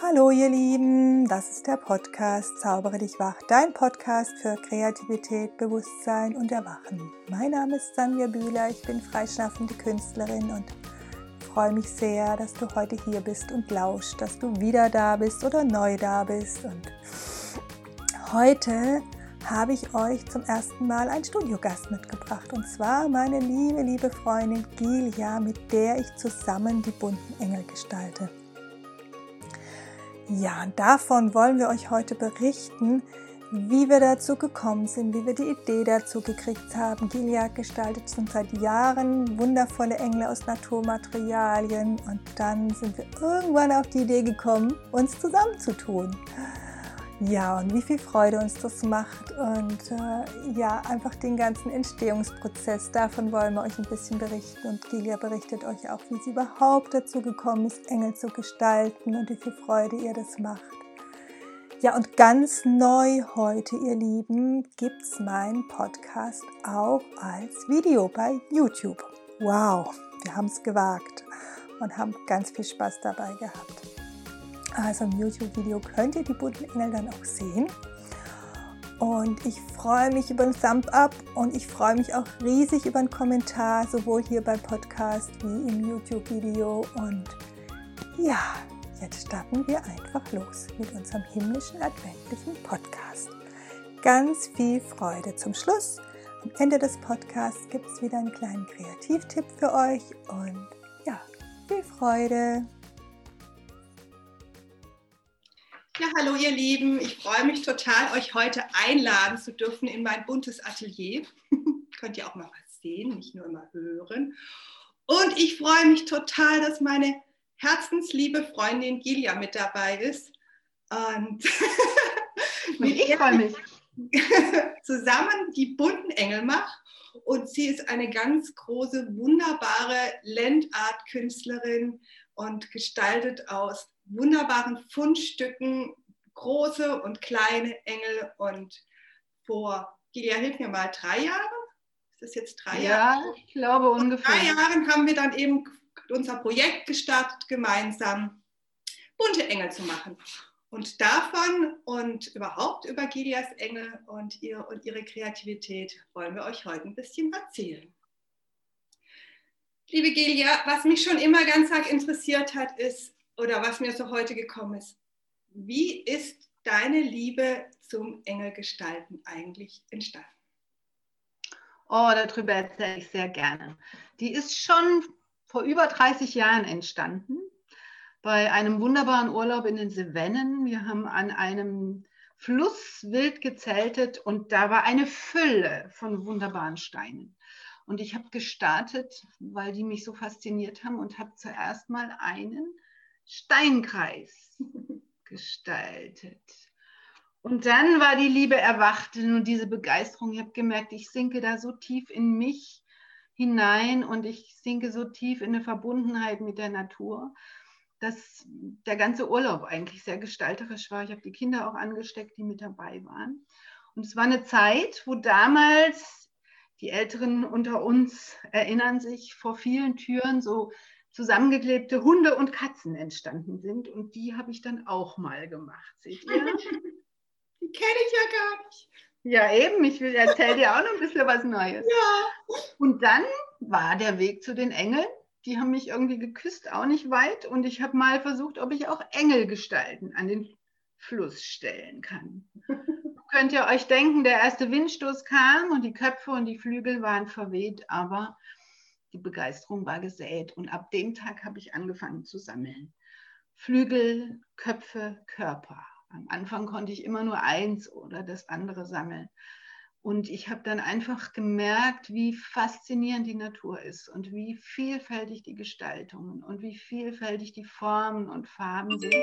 Hallo ihr Lieben, das ist der Podcast Zaubere dich wach, dein Podcast für Kreativität, Bewusstsein und Erwachen. Mein Name ist Sanja Bühler, ich bin freischaffende Künstlerin und freue mich sehr, dass du heute hier bist und lauscht, dass du wieder da bist oder neu da bist. Und heute habe ich euch zum ersten Mal einen Studiogast mitgebracht und zwar meine liebe, liebe Freundin Gilia, mit der ich zusammen die bunten Engel gestalte. Ja, davon wollen wir euch heute berichten, wie wir dazu gekommen sind, wie wir die Idee dazu gekriegt haben. Gilead gestaltet schon seit Jahren wundervolle Engel aus Naturmaterialien und dann sind wir irgendwann auf die Idee gekommen, uns zusammenzutun. Ja, und wie viel Freude uns das macht und äh, ja, einfach den ganzen Entstehungsprozess, davon wollen wir euch ein bisschen berichten und Gilia berichtet euch auch, wie sie überhaupt dazu gekommen ist, Engel zu gestalten und wie viel Freude ihr das macht. Ja, und ganz neu heute, ihr Lieben, gibt es meinen Podcast auch als Video bei YouTube. Wow, wir haben es gewagt und haben ganz viel Spaß dabei gehabt. Also im YouTube-Video könnt ihr die bunten Engel dann auch sehen. Und ich freue mich über ein Thumb-Up und ich freue mich auch riesig über einen Kommentar, sowohl hier beim Podcast wie im YouTube-Video. Und ja, jetzt starten wir einfach los mit unserem himmlischen adventlichen Podcast. Ganz viel Freude zum Schluss. Am Ende des Podcasts gibt es wieder einen kleinen Kreativtipp für euch und ja, viel Freude. Hallo ihr Lieben. Ich freue mich total, euch heute einladen zu dürfen in mein buntes Atelier. Könnt ihr auch mal was sehen, nicht nur immer hören. Und ich freue mich total, dass meine herzensliebe Freundin Gilia mit dabei ist. Und ich freue mich. zusammen die bunten Engel macht. Und sie ist eine ganz große, wunderbare Landart-Künstlerin und gestaltet aus wunderbaren Fundstücken, große und kleine Engel. Und vor, Gilia, hilf mir mal, drei Jahren? Ist das jetzt drei ja, Jahre? Ja, ich glaube ungefähr. Vor drei Jahren haben wir dann eben unser Projekt gestartet, gemeinsam bunte Engel zu machen. Und davon und überhaupt über Gilias Engel und, ihr, und ihre Kreativität wollen wir euch heute ein bisschen erzählen. Liebe Gilia, was mich schon immer ganz arg interessiert hat, ist, oder was mir so heute gekommen ist. Wie ist deine Liebe zum Engelgestalten eigentlich entstanden? Oh, darüber erzähle ich sehr gerne. Die ist schon vor über 30 Jahren entstanden bei einem wunderbaren Urlaub in den Cevennen. Wir haben an einem Fluss wild gezeltet und da war eine Fülle von wunderbaren Steinen. Und ich habe gestartet, weil die mich so fasziniert haben und habe zuerst mal einen Steinkreis gestaltet. Und dann war die Liebe erwacht und diese Begeisterung. Ich habe gemerkt, ich sinke da so tief in mich hinein und ich sinke so tief in eine Verbundenheit mit der Natur, dass der ganze Urlaub eigentlich sehr gestalterisch war. Ich habe die Kinder auch angesteckt, die mit dabei waren. Und es war eine Zeit, wo damals die Älteren unter uns erinnern sich vor vielen Türen so zusammengeklebte Hunde und Katzen entstanden sind. Und die habe ich dann auch mal gemacht. Seht ihr? Die kenne ich ja gar nicht. Ja, eben. Ich will erzähle dir auch noch ein bisschen was Neues. Ja. Und dann war der Weg zu den Engeln. Die haben mich irgendwie geküsst, auch nicht weit. Und ich habe mal versucht, ob ich auch Engelgestalten an den Fluss stellen kann. Könnt ihr euch denken, der erste Windstoß kam und die Köpfe und die Flügel waren verweht, aber die Begeisterung war gesät und ab dem Tag habe ich angefangen zu sammeln. Flügel, Köpfe, Körper. Am Anfang konnte ich immer nur eins oder das andere sammeln. Und ich habe dann einfach gemerkt, wie faszinierend die Natur ist und wie vielfältig die Gestaltungen und wie vielfältig die Formen und Farben sind.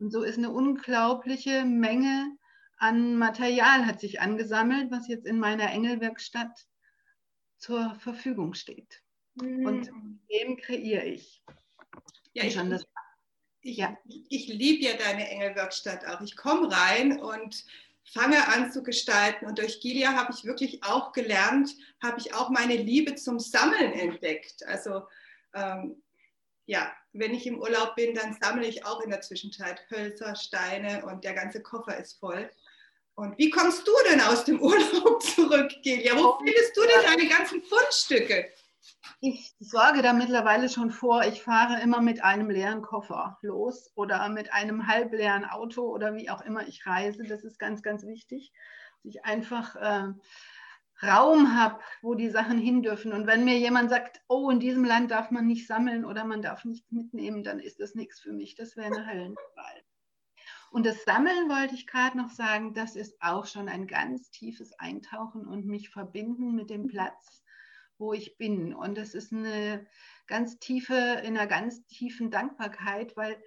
Und so ist eine unglaubliche Menge an Material hat sich angesammelt, was jetzt in meiner Engelwerkstatt zur Verfügung steht. Mhm. Und dem kreiere ich. Ja, ich, ich, ja. ich liebe ja deine Engelwerkstatt auch. Ich komme rein und fange an zu gestalten. Und durch Gilia habe ich wirklich auch gelernt, habe ich auch meine Liebe zum Sammeln entdeckt. Also ähm, ja, wenn ich im Urlaub bin, dann sammle ich auch in der Zwischenzeit Hölzer, Steine und der ganze Koffer ist voll. Und wie kommst du denn aus dem Urlaub zurück, Gelia? Wo findest du denn deine ganzen Fundstücke? Ich sorge da mittlerweile schon vor, ich fahre immer mit einem leeren Koffer los oder mit einem halbleeren Auto oder wie auch immer ich reise. Das ist ganz, ganz wichtig, dass ich einfach äh, Raum habe, wo die Sachen hin dürfen. Und wenn mir jemand sagt, oh, in diesem Land darf man nicht sammeln oder man darf nichts mitnehmen, dann ist das nichts für mich. Das wäre eine Höllenqual. Und das Sammeln wollte ich gerade noch sagen, das ist auch schon ein ganz tiefes Eintauchen und mich verbinden mit dem Platz, wo ich bin. Und das ist eine ganz tiefe, in einer ganz tiefen Dankbarkeit, weil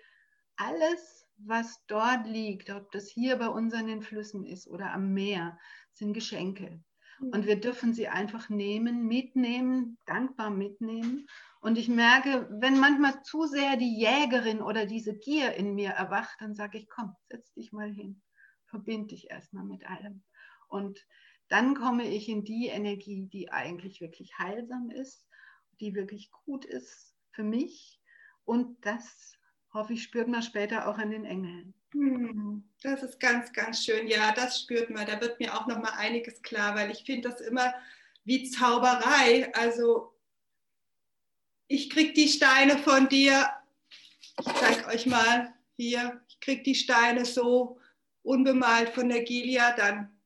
alles, was dort liegt, ob das hier bei uns an den Flüssen ist oder am Meer, sind Geschenke. Und wir dürfen sie einfach nehmen, mitnehmen, dankbar mitnehmen. Und ich merke, wenn manchmal zu sehr die Jägerin oder diese Gier in mir erwacht, dann sage ich, komm, setz dich mal hin, verbind dich erstmal mit allem. Und dann komme ich in die Energie, die eigentlich wirklich heilsam ist, die wirklich gut ist für mich. Und das, hoffe ich, spürt man später auch an den Engeln. Hm, das ist ganz, ganz schön. Ja, das spürt man. Da wird mir auch noch mal einiges klar, weil ich finde das immer wie Zauberei. Also ich kriege die Steine von dir. Ich zeige euch mal hier. Ich kriege die Steine so unbemalt von der Gilia. Dann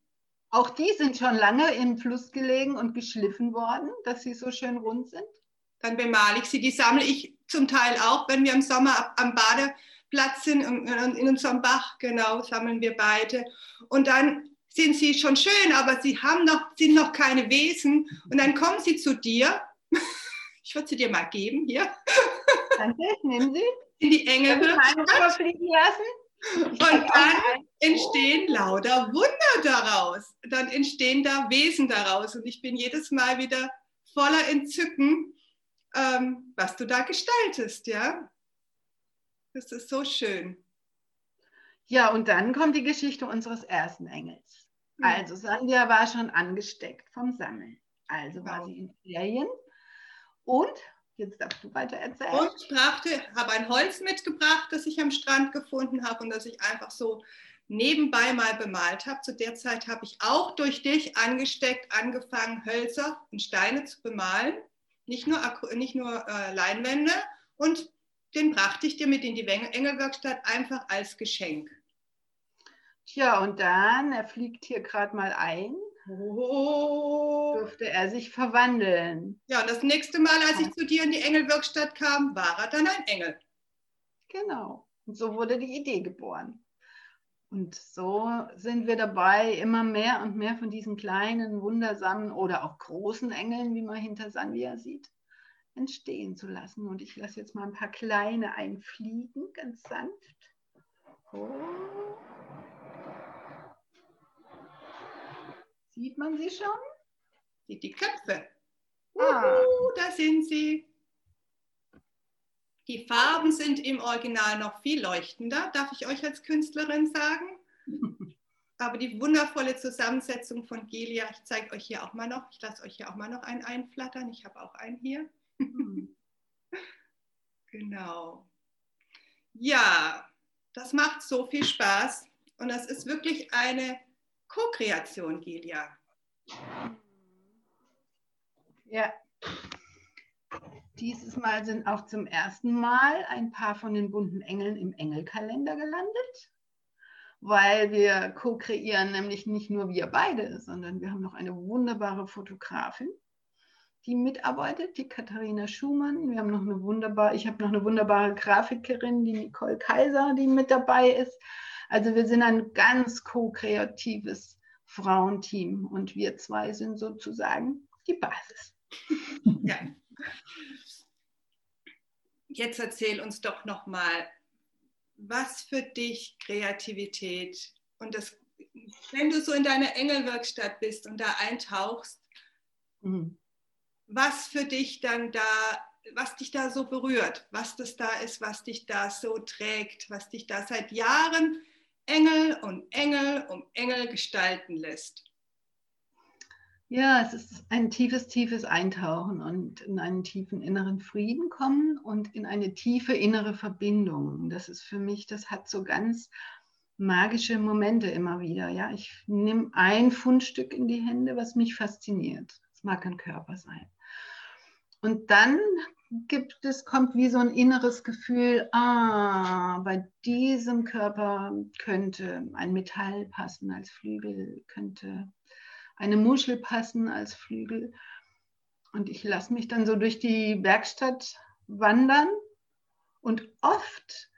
auch die sind schon lange im Fluss gelegen und geschliffen worden, dass sie so schön rund sind. Dann bemale ich sie. Die sammle ich zum Teil auch, wenn wir im Sommer am Bade Platz sind in unserem Bach, genau, sammeln wir beide. Und dann sind sie schon schön, aber sie haben noch, sind noch keine Wesen. Und dann kommen sie zu dir. Ich würde sie dir mal geben hier. Danke, nehmen Sie. In die Enge. lassen. Und dann entstehen lauter Wunder daraus. Dann entstehen da Wesen daraus. Und ich bin jedes Mal wieder voller Entzücken, ähm, was du da gestaltest, ja. Das ist so schön. Ja, und dann kommt die Geschichte unseres ersten Engels. Also Sandja war schon angesteckt vom Sammeln. Also war sie in Ferien. Und, jetzt darfst du weiter erzählen. Und ich brachte, habe ein Holz mitgebracht, das ich am Strand gefunden habe und das ich einfach so nebenbei mal bemalt habe. Zu der Zeit habe ich auch durch dich angesteckt angefangen, Hölzer und Steine zu bemalen. Nicht nur, nicht nur äh, Leinwände. Und den brachte ich dir mit in die Engelwerkstatt einfach als Geschenk. Tja, und dann, er fliegt hier gerade mal ein, oh. durfte er sich verwandeln. Ja, und das nächste Mal, als ich zu dir in die Engelwerkstatt kam, war er dann ein Engel. Genau. Und so wurde die Idee geboren. Und so sind wir dabei, immer mehr und mehr von diesen kleinen, wundersamen oder auch großen Engeln, wie man hinter Sanvia sieht, entstehen zu lassen. Und ich lasse jetzt mal ein paar kleine einfliegen, ganz sanft. Oh. Sieht man sie schon? Sieht die Köpfe. Ah. Uh, da sind sie. Die Farben sind im Original noch viel leuchtender, darf ich euch als Künstlerin sagen. Aber die wundervolle Zusammensetzung von Gelia, ich zeige euch hier auch mal noch, ich lasse euch hier auch mal noch einen einflattern. Ich habe auch einen hier. genau. Ja, das macht so viel Spaß und das ist wirklich eine Co-Kreation, Gilia. Ja. Dieses Mal sind auch zum ersten Mal ein paar von den bunten Engeln im Engelkalender gelandet, weil wir co-kreieren, nämlich nicht nur wir beide, sondern wir haben noch eine wunderbare Fotografin, die mitarbeitet, die Katharina Schumann. Wir haben noch eine wunderbare, ich habe noch eine wunderbare Grafikerin, die Nicole Kaiser, die mit dabei ist. Also wir sind ein ganz ko-kreatives Frauenteam und wir zwei sind sozusagen die Basis. Ja. Jetzt erzähl uns doch noch mal, was für dich Kreativität und das, wenn du so in deiner Engelwerkstatt bist und da eintauchst, mhm was für dich dann da, was dich da so berührt, was das da ist, was dich da so trägt, was dich da seit Jahren Engel und Engel um Engel gestalten lässt. Ja, es ist ein tiefes, tiefes Eintauchen und in einen tiefen inneren Frieden kommen und in eine tiefe innere Verbindung. Das ist für mich, das hat so ganz magische Momente immer wieder. Ja, ich nehme ein Fundstück in die Hände, was mich fasziniert. Es mag ein Körper sein. Und dann gibt es, kommt wie so ein inneres Gefühl, ah, bei diesem Körper könnte ein Metall passen als Flügel, könnte eine Muschel passen als Flügel. Und ich lasse mich dann so durch die Werkstatt wandern und oft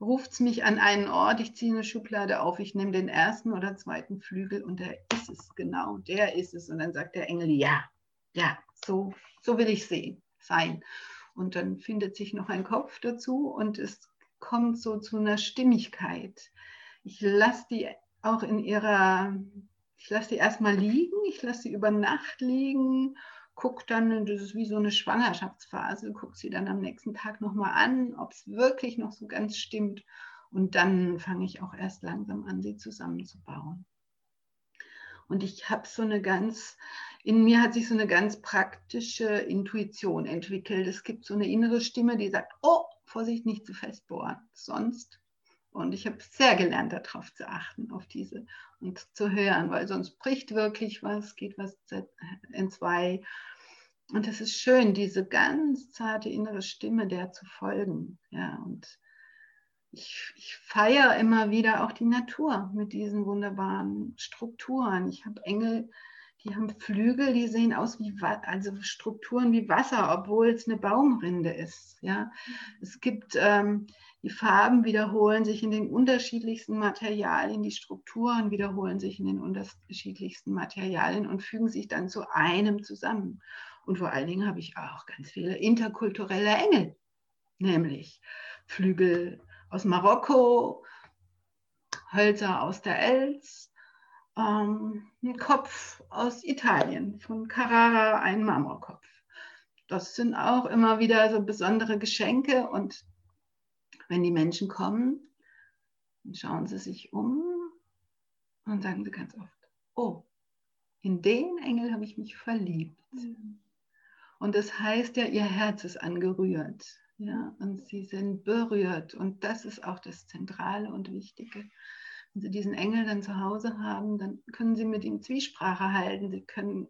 ruft es mich an einen Ort, ich ziehe eine Schublade auf, ich nehme den ersten oder zweiten Flügel und der ist es, genau, der ist es. Und dann sagt der Engel, ja, ja, so, so will ich sehen, sein. Und dann findet sich noch ein Kopf dazu und es kommt so zu einer Stimmigkeit. Ich lasse die auch in ihrer ich lasse die erstmal liegen, ich lasse sie über Nacht liegen, gucke dann, das ist wie so eine Schwangerschaftsphase, gucke sie dann am nächsten Tag nochmal an, ob es wirklich noch so ganz stimmt. Und dann fange ich auch erst langsam an, sie zusammenzubauen. Und ich habe so eine ganz, in mir hat sich so eine ganz praktische Intuition entwickelt. Es gibt so eine innere Stimme, die sagt, oh, Vorsicht, nicht zu fest bohren, sonst und ich habe sehr gelernt, darauf zu achten, auf diese und zu hören, weil sonst bricht wirklich was, geht was in zwei. Und es ist schön, diese ganz zarte innere Stimme der zu folgen. Ja, und ich, ich feiere immer wieder auch die Natur mit diesen wunderbaren Strukturen. Ich habe Engel, die haben Flügel, die sehen aus wie also Strukturen wie Wasser, obwohl es eine Baumrinde ist. Ja, es gibt ähm, die Farben wiederholen sich in den unterschiedlichsten Materialien, die Strukturen wiederholen sich in den unterschiedlichsten Materialien und fügen sich dann zu einem zusammen. Und vor allen Dingen habe ich auch ganz viele interkulturelle Engel, nämlich Flügel aus Marokko, Hölzer aus der Els, ähm, ein Kopf aus Italien, von Carrara, ein Marmorkopf. Das sind auch immer wieder so besondere Geschenke und wenn die Menschen kommen, dann schauen sie sich um und sagen sie ganz oft, oh, in den Engel habe ich mich verliebt. Mhm. Und das heißt ja, ihr Herz ist angerührt. Ja, und sie sind berührt. Und das ist auch das Zentrale und Wichtige. Wenn Sie diesen Engel dann zu Hause haben, dann können Sie mit ihm Zwiesprache halten. Sie können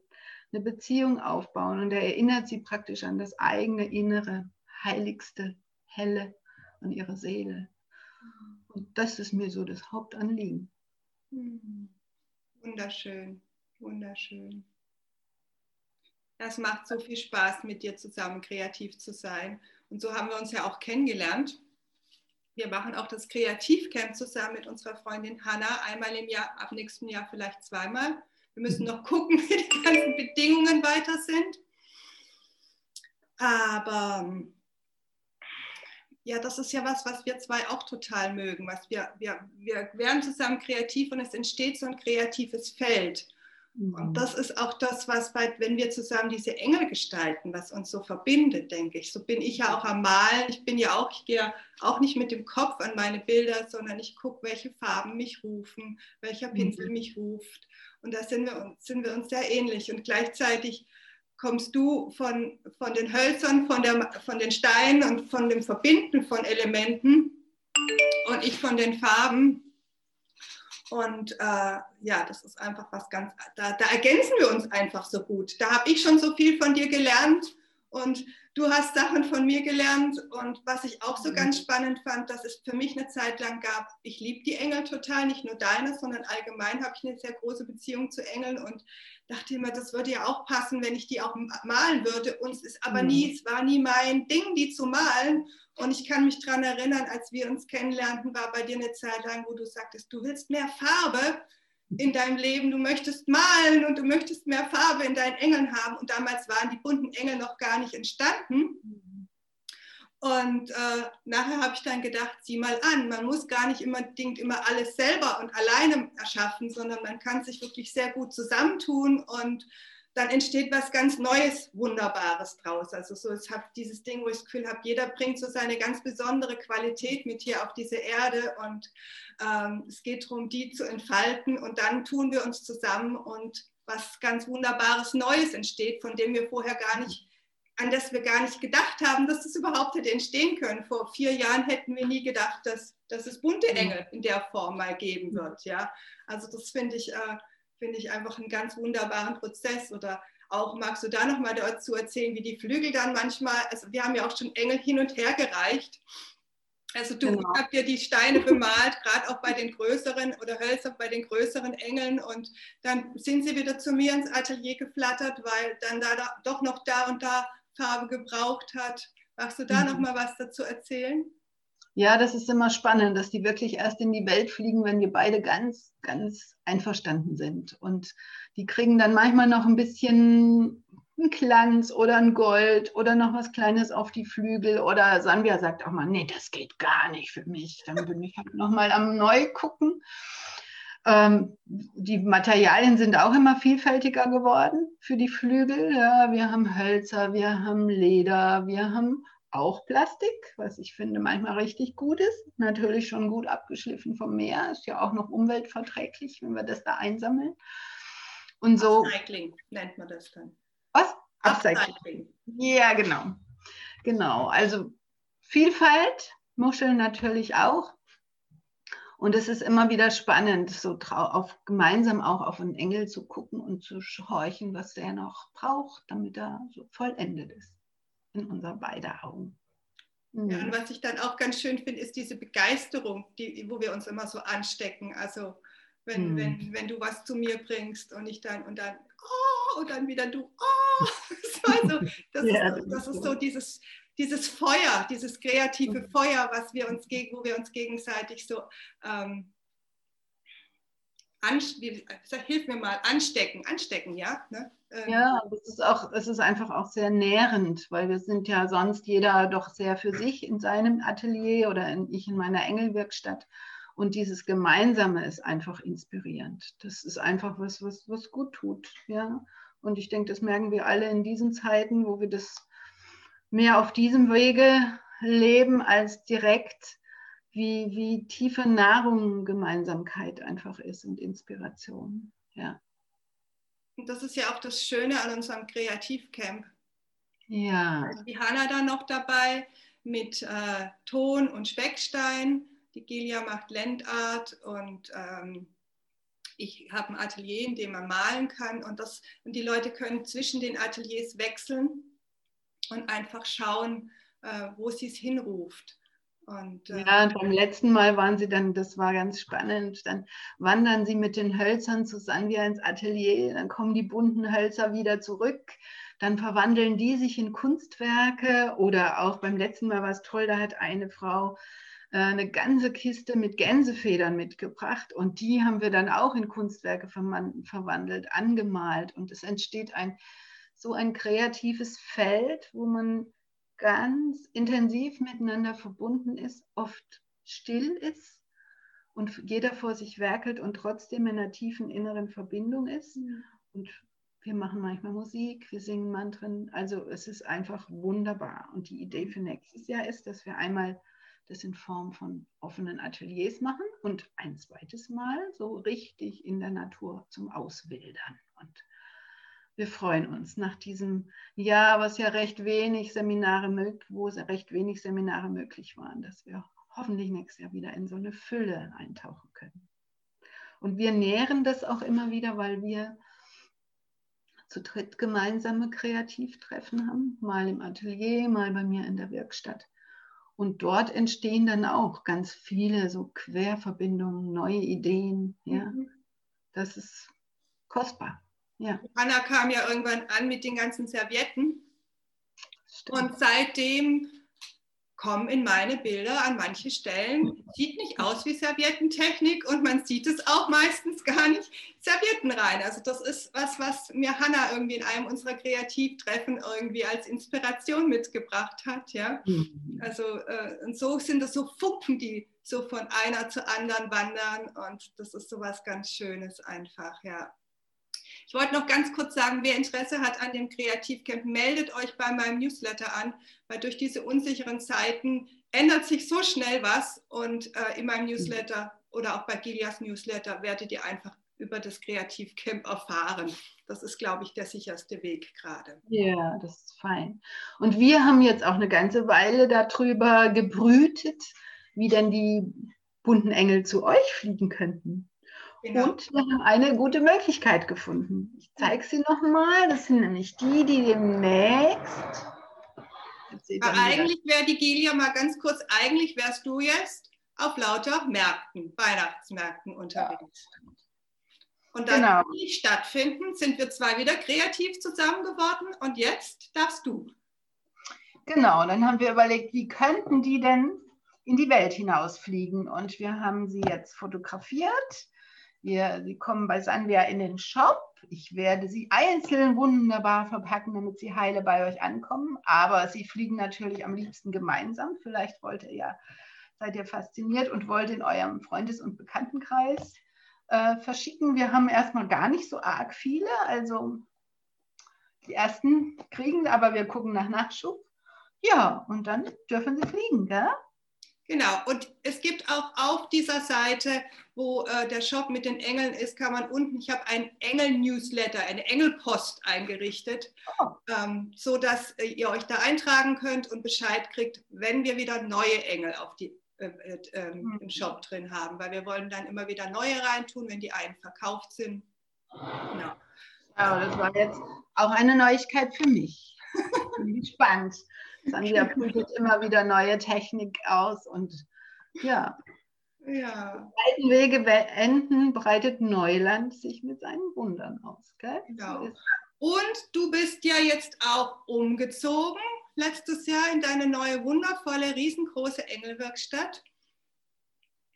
eine Beziehung aufbauen. Und er erinnert Sie praktisch an das eigene innere, heiligste, helle an ihre Seele. Und das ist mir so das Hauptanliegen. Mhm. Wunderschön, wunderschön. Das macht so viel Spaß, mit dir zusammen kreativ zu sein. Und so haben wir uns ja auch kennengelernt. Wir machen auch das Kreativcamp zusammen mit unserer Freundin Hanna, einmal im Jahr, ab nächstem Jahr vielleicht zweimal. Wir müssen noch gucken, wie die ganzen Bedingungen weiter sind. Aber ja, das ist ja was, was wir zwei auch total mögen. Was wir, wir, wir werden zusammen kreativ und es entsteht so ein kreatives Feld. Mhm. Und das ist auch das, was bei, wenn wir zusammen diese Engel gestalten, was uns so verbindet, denke ich. So bin ich ja auch am Malen. Ich bin ja auch, ich gehe auch nicht mit dem Kopf an meine Bilder, sondern ich gucke, welche Farben mich rufen, welcher Pinsel mhm. mich ruft. Und da sind wir, sind wir uns sehr ähnlich. Und gleichzeitig kommst du von, von den Hölzern, von, der, von den Steinen und von dem Verbinden von Elementen und ich von den Farben. Und äh, ja, das ist einfach was ganz, da, da ergänzen wir uns einfach so gut. Da habe ich schon so viel von dir gelernt und du hast Sachen von mir gelernt und was ich auch so ganz spannend fand, dass es für mich eine Zeit lang gab, ich liebe die Engel total, nicht nur deine, sondern allgemein habe ich eine sehr große Beziehung zu Engeln und dachte immer, das würde ja auch passen, wenn ich die auch malen würde. Und es ist aber nie, es war nie mein Ding, die zu malen. Und ich kann mich daran erinnern, als wir uns kennenlernten, war bei dir eine Zeit lang, wo du sagtest, du willst mehr Farbe in deinem Leben, du möchtest malen und du möchtest mehr Farbe in deinen Engeln haben. Und damals waren die bunten Engel noch gar nicht entstanden. Und äh, nachher habe ich dann gedacht, sieh mal an, man muss gar nicht unbedingt immer alles selber und alleine erschaffen, sondern man kann sich wirklich sehr gut zusammentun und dann entsteht was ganz Neues, Wunderbares draus. Also so, ich habe dieses Ding, wo ich das Gefühl habe, jeder bringt so seine ganz besondere Qualität mit hier auf diese Erde und ähm, es geht darum, die zu entfalten und dann tun wir uns zusammen und was ganz Wunderbares Neues entsteht, von dem wir vorher gar nicht, an das wir gar nicht gedacht haben, dass das überhaupt hätte entstehen können. Vor vier Jahren hätten wir nie gedacht, dass, dass es bunte mhm. Engel in der Form mal geben wird. Ja? Also das finde ich, äh, find ich einfach einen ganz wunderbaren Prozess. Oder auch magst du da nochmal dazu erzählen, wie die Flügel dann manchmal, also wir haben ja auch schon Engel hin und her gereicht also du genau. habt ja die Steine bemalt, gerade auch bei den größeren oder Hölzer bei den größeren Engeln und dann sind sie wieder zu mir ins Atelier geflattert, weil dann da, da doch noch da und da Farbe gebraucht hat. Magst du da mhm. noch mal was dazu erzählen? Ja, das ist immer spannend, dass die wirklich erst in die Welt fliegen, wenn wir beide ganz, ganz einverstanden sind. Und die kriegen dann manchmal noch ein bisschen ein Glanz oder ein Gold oder noch was Kleines auf die Flügel. Oder Sandra sagt auch mal, nee, das geht gar nicht für mich. Dann bin ich halt nochmal am Neu gucken. Ähm, die Materialien sind auch immer vielfältiger geworden für die Flügel. Ja, wir haben Hölzer, wir haben Leder, wir haben auch Plastik, was ich finde manchmal richtig gut ist. Natürlich schon gut abgeschliffen vom Meer, ist ja auch noch umweltverträglich, wenn wir das da einsammeln. Und so. Recycling nennt man das dann. Was? Upcycling. Ja, genau. Genau. Also Vielfalt, Muscheln natürlich auch. Und es ist immer wieder spannend, so auf, gemeinsam auch auf einen Engel zu gucken und zu horchen, was der noch braucht, damit er so vollendet ist in unser beider Augen. Mhm. Ja, und was ich dann auch ganz schön finde, ist diese Begeisterung, die, wo wir uns immer so anstecken. Also wenn, mhm. wenn, wenn du was zu mir bringst und ich dann und dann, oh, und dann wieder du, oh. also, das, ja, ist, das ist so dieses, dieses Feuer, dieses kreative mhm. Feuer, was wir uns wo wir uns gegenseitig so ähm, hilf mir mal, anstecken, anstecken, ja? Ne? Ähm, ja, das ist auch, es ist einfach auch sehr nährend, weil wir sind ja sonst jeder doch sehr für sich in seinem Atelier oder in, ich in meiner Engelwerkstatt. Und dieses Gemeinsame ist einfach inspirierend. Das ist einfach was, was, was gut tut. Ja? Und ich denke, das merken wir alle in diesen Zeiten, wo wir das mehr auf diesem Wege leben als direkt, wie, wie tiefe Nahrung Gemeinsamkeit einfach ist und Inspiration. Ja. Und das ist ja auch das Schöne an unserem Kreativcamp. Ja. Also die Hanna da noch dabei mit äh, Ton und Speckstein die Gilia macht Landart und ähm, ich habe ein Atelier, in dem man malen kann und, das, und die Leute können zwischen den Ateliers wechseln und einfach schauen, äh, wo sie es hinruft. Und, äh, ja, beim letzten Mal waren sie dann, das war ganz spannend, dann wandern sie mit den Hölzern zu Sandia ins Atelier, dann kommen die bunten Hölzer wieder zurück, dann verwandeln die sich in Kunstwerke oder auch beim letzten Mal war es toll, da hat eine Frau äh, eine ganze Kiste mit Gänsefedern mitgebracht und die haben wir dann auch in Kunstwerke verwandelt, angemalt und es entsteht ein so ein kreatives Feld, wo man ganz intensiv miteinander verbunden ist, oft still ist und jeder vor sich werkelt und trotzdem in einer tiefen inneren Verbindung ist. Mhm. Und wir machen manchmal Musik, wir singen Mantren. Also es ist einfach wunderbar. Und die Idee für nächstes Jahr ist, dass wir einmal das in Form von offenen Ateliers machen und ein zweites Mal so richtig in der Natur zum Auswildern. Und wir freuen uns nach diesem Jahr, was ja recht wenig Seminare möglich, wo recht wenig Seminare möglich waren, dass wir hoffentlich nächstes Jahr wieder in so eine Fülle eintauchen können. Und wir nähren das auch immer wieder, weil wir zu dritt gemeinsame Kreativtreffen haben, mal im Atelier, mal bei mir in der Werkstatt. Und dort entstehen dann auch ganz viele so Querverbindungen, neue Ideen. Ja. Mhm. Das ist kostbar. Ja. Anna kam ja irgendwann an mit den ganzen Servietten. Stimmt. Und seitdem kommen in meine Bilder an manche Stellen, sieht nicht aus wie Serviettentechnik und man sieht es auch meistens gar nicht, Servietten rein. Also das ist was, was mir Hanna irgendwie in einem unserer Kreativtreffen irgendwie als Inspiration mitgebracht hat. Ja? Mhm. Also äh, und so sind das so Funken, die so von einer zur anderen wandern und das ist so was ganz Schönes einfach, ja. Ich wollte noch ganz kurz sagen, wer Interesse hat an dem Kreativcamp, meldet euch bei meinem Newsletter an, weil durch diese unsicheren Zeiten ändert sich so schnell was und äh, in meinem Newsletter oder auch bei Gilias Newsletter werdet ihr einfach über das Kreativcamp erfahren. Das ist, glaube ich, der sicherste Weg gerade. Ja, das ist fein. Und wir haben jetzt auch eine ganze Weile darüber gebrütet, wie denn die bunten Engel zu euch fliegen könnten. Genau. Und wir haben eine gute Möglichkeit gefunden. Ich zeige sie nochmal. Das sind nämlich die, die demnächst. Aber eigentlich wäre die Gilia mal ganz kurz, eigentlich wärst du jetzt auf lauter Märkten, Weihnachtsmärkten unterwegs. Ja. Und dann genau. die stattfinden, sind wir zwei wieder kreativ zusammen geworden und jetzt darfst du. Genau, dann haben wir überlegt, wie könnten die denn in die Welt hinausfliegen? Und wir haben sie jetzt fotografiert. Wir, sie kommen bei Sanvia in den Shop. Ich werde sie einzeln wunderbar verpacken, damit sie heile bei euch ankommen. Aber sie fliegen natürlich am liebsten gemeinsam. Vielleicht wollt ihr ja, seid ihr fasziniert und wollt in eurem Freundes- und Bekanntenkreis äh, verschicken. Wir haben erstmal gar nicht so arg viele, also die ersten kriegen, aber wir gucken nach Nachschub. Ja, und dann dürfen sie fliegen, gell? Genau, und es gibt auch auf dieser Seite, wo äh, der Shop mit den Engeln ist, kann man unten, ich habe einen Engel-Newsletter, eine Engelpost eingerichtet, oh. ähm, so dass äh, ihr euch da eintragen könnt und Bescheid kriegt, wenn wir wieder neue Engel auf die äh, äh, ähm, mhm. im Shop drin haben, weil wir wollen dann immer wieder neue reintun, wenn die einen verkauft sind. Genau. Ja, das war jetzt auch eine Neuigkeit für mich. Bin gespannt. Sandra probiert immer wieder neue Technik aus und ja. Ja. Alten Wege beenden, breitet Neuland sich mit seinen Wundern aus. Gell? Genau. und du bist ja jetzt auch umgezogen letztes Jahr in deine neue, wundervolle, riesengroße Engelwerkstatt.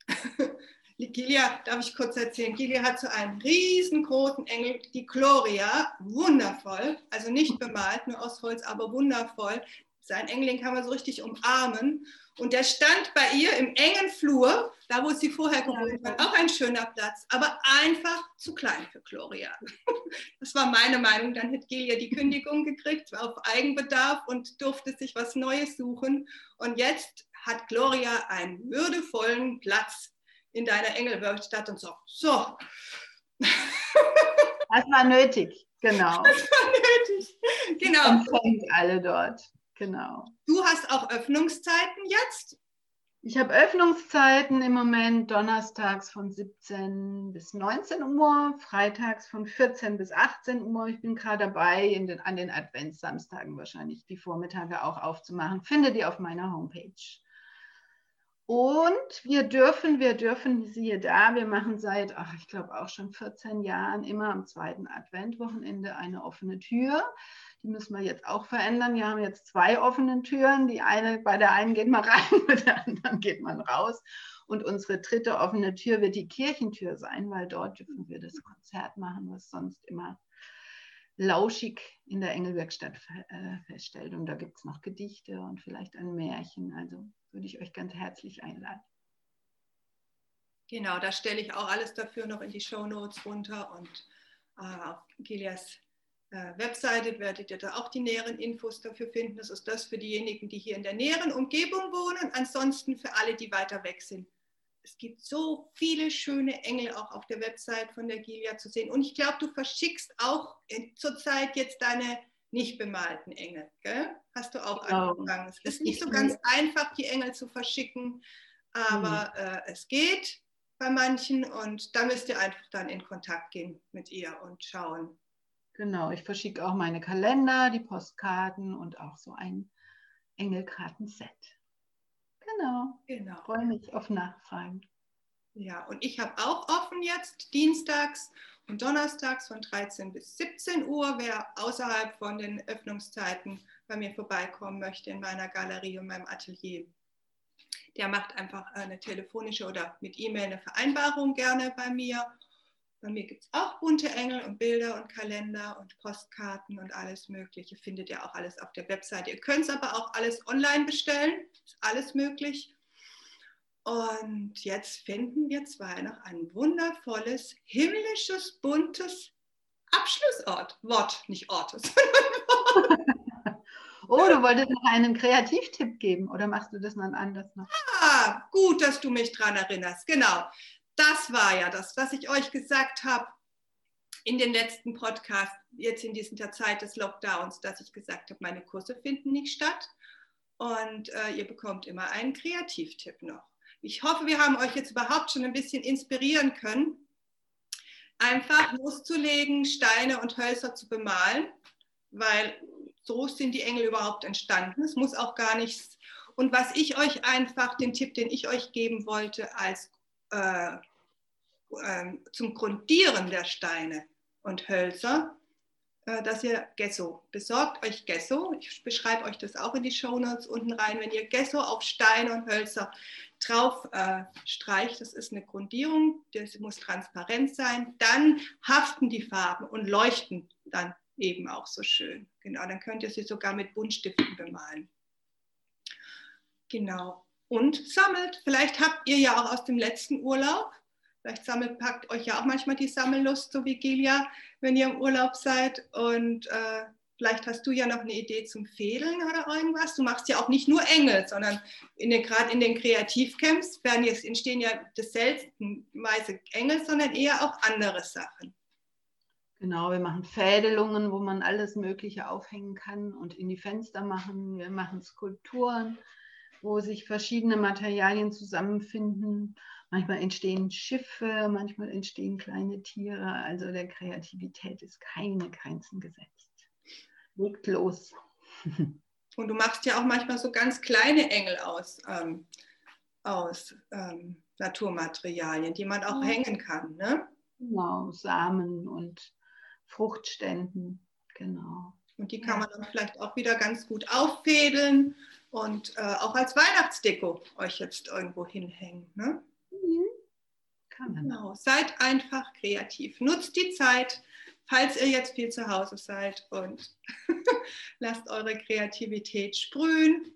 Gilia, darf ich kurz erzählen? Gilia hat so einen riesengroßen Engel, die Gloria, wundervoll, also nicht bemalt, nur aus Holz, aber wundervoll. Sein Engelin kann man so richtig umarmen. Und der stand bei ihr im engen Flur, da wo sie vorher gewohnt hat, auch ein schöner Platz, aber einfach zu klein für Gloria. Das war meine Meinung. Dann hat Gilia die Kündigung gekriegt auf Eigenbedarf und durfte sich was Neues suchen. Und jetzt hat Gloria einen würdevollen Platz in deiner Engelwerkstatt und so. So. Das war nötig, genau. Das war nötig, genau. Empfängt alle dort. Genau. Du hast auch Öffnungszeiten jetzt? Ich habe Öffnungszeiten im Moment donnerstags von 17 bis 19 Uhr, freitags von 14 bis 18 Uhr. Ich bin gerade dabei, den, an den Adventssamstagen wahrscheinlich die Vormittage auch aufzumachen. Findet ihr auf meiner Homepage. Und wir dürfen, wir dürfen, siehe da, wir machen seit, ach, ich glaube auch schon 14 Jahren immer am zweiten Adventwochenende eine offene Tür. Die müssen wir jetzt auch verändern. Wir haben jetzt zwei offene Türen. Die eine, bei der einen geht man rein, bei der anderen geht man raus. Und unsere dritte offene Tür wird die Kirchentür sein, weil dort dürfen wir das Konzert machen, was sonst immer lauschig in der Engelwerkstatt äh, feststellt. Und da gibt es noch Gedichte und vielleicht ein Märchen. Also würde ich euch ganz herzlich einladen. Genau, da stelle ich auch alles dafür noch in die Show Notes runter und äh, Gilias Webseite werdet ihr da auch die näheren Infos dafür finden. Das ist das für diejenigen, die hier in der näheren Umgebung wohnen. Ansonsten für alle, die weiter weg sind. Es gibt so viele schöne Engel auch auf der Website von der Gilia zu sehen. Und ich glaube, du verschickst auch zurzeit jetzt deine nicht bemalten Engel. Gell? Hast du auch genau. angefangen. Es ist nicht so ganz einfach, die Engel zu verschicken, aber mhm. äh, es geht bei manchen und da müsst ihr einfach dann in Kontakt gehen mit ihr und schauen, Genau, ich verschicke auch meine Kalender, die Postkarten und auch so ein Engelkartenset. Genau. genau. Freue mich auf Nachfragen. Ja, und ich habe auch offen jetzt dienstags und donnerstags von 13 bis 17 Uhr. Wer außerhalb von den Öffnungszeiten bei mir vorbeikommen möchte in meiner Galerie und meinem Atelier, der macht einfach eine telefonische oder mit E-Mail eine Vereinbarung gerne bei mir bei mir gibt es auch bunte Engel und Bilder und Kalender und Postkarten und alles Mögliche. Findet ihr auch alles auf der Webseite. Ihr könnt es aber auch alles online bestellen. Ist alles möglich. Und jetzt finden wir zwei noch ein wundervolles, himmlisches, buntes Abschlussort. Wort, nicht Ort, Oh, du wolltest noch einen Kreativtipp geben oder machst du das dann anders noch? Ah, gut, dass du mich daran erinnerst. Genau. Das war ja das, was ich euch gesagt habe in den letzten Podcasts, jetzt in dieser Zeit des Lockdowns, dass ich gesagt habe, meine Kurse finden nicht statt und äh, ihr bekommt immer einen Kreativtipp noch. Ich hoffe, wir haben euch jetzt überhaupt schon ein bisschen inspirieren können, einfach loszulegen, Steine und Hölzer zu bemalen, weil so sind die Engel überhaupt entstanden. Es muss auch gar nichts. Und was ich euch einfach, den Tipp, den ich euch geben wollte, als äh, äh, zum Grundieren der Steine und Hölzer, äh, dass ihr Gesso, besorgt euch Gesso, ich beschreibe euch das auch in die Shownotes unten rein, wenn ihr Gesso auf Steine und Hölzer drauf äh, streicht, das ist eine Grundierung, das muss transparent sein, dann haften die Farben und leuchten dann eben auch so schön. Genau, dann könnt ihr sie sogar mit Buntstiften bemalen. Genau. Und sammelt. Vielleicht habt ihr ja auch aus dem letzten Urlaub Vielleicht sammelt, packt euch ja auch manchmal die Sammellust, so wie Gilia, wenn ihr im Urlaub seid. Und äh, vielleicht hast du ja noch eine Idee zum Fädeln oder irgendwas. Du machst ja auch nicht nur Engel, sondern gerade in den Kreativcamps werden jetzt entstehen ja das seltenweise Engel, sondern eher auch andere Sachen. Genau, wir machen Fädelungen, wo man alles Mögliche aufhängen kann und in die Fenster machen. Wir machen Skulpturen, wo sich verschiedene Materialien zusammenfinden. Manchmal entstehen Schiffe, manchmal entstehen kleine Tiere. Also der Kreativität ist keine Grenzen gesetzt. Legt los. Und du machst ja auch manchmal so ganz kleine Engel aus, ähm, aus ähm, Naturmaterialien, die man auch ja. hängen kann. Ne? Genau, Samen und Fruchtständen. Genau. Und die kann man dann vielleicht auch wieder ganz gut auffädeln und äh, auch als Weihnachtsdeko euch jetzt irgendwo hinhängen. Ne? Mhm. Genau. Seid einfach kreativ. Nutzt die Zeit, falls ihr jetzt viel zu Hause seid und lasst eure Kreativität sprühen.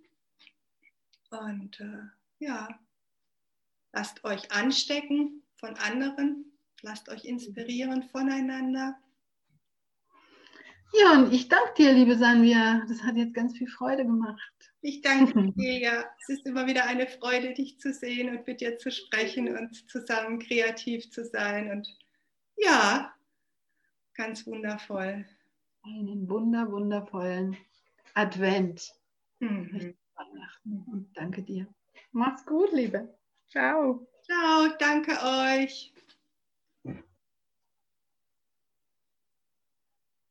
Und äh, ja, lasst euch anstecken von anderen, lasst euch inspirieren voneinander. Ja, und ich danke dir, liebe Sanvia. Das hat jetzt ganz viel Freude gemacht. Ich danke dir, ja. Es ist immer wieder eine Freude, dich zu sehen und mit dir zu sprechen und zusammen kreativ zu sein. Und ja, ganz wundervoll. Einen wunder, wundervollen Advent. Mhm. Und danke dir. Mach's gut, Liebe. Ciao. Ciao, danke euch.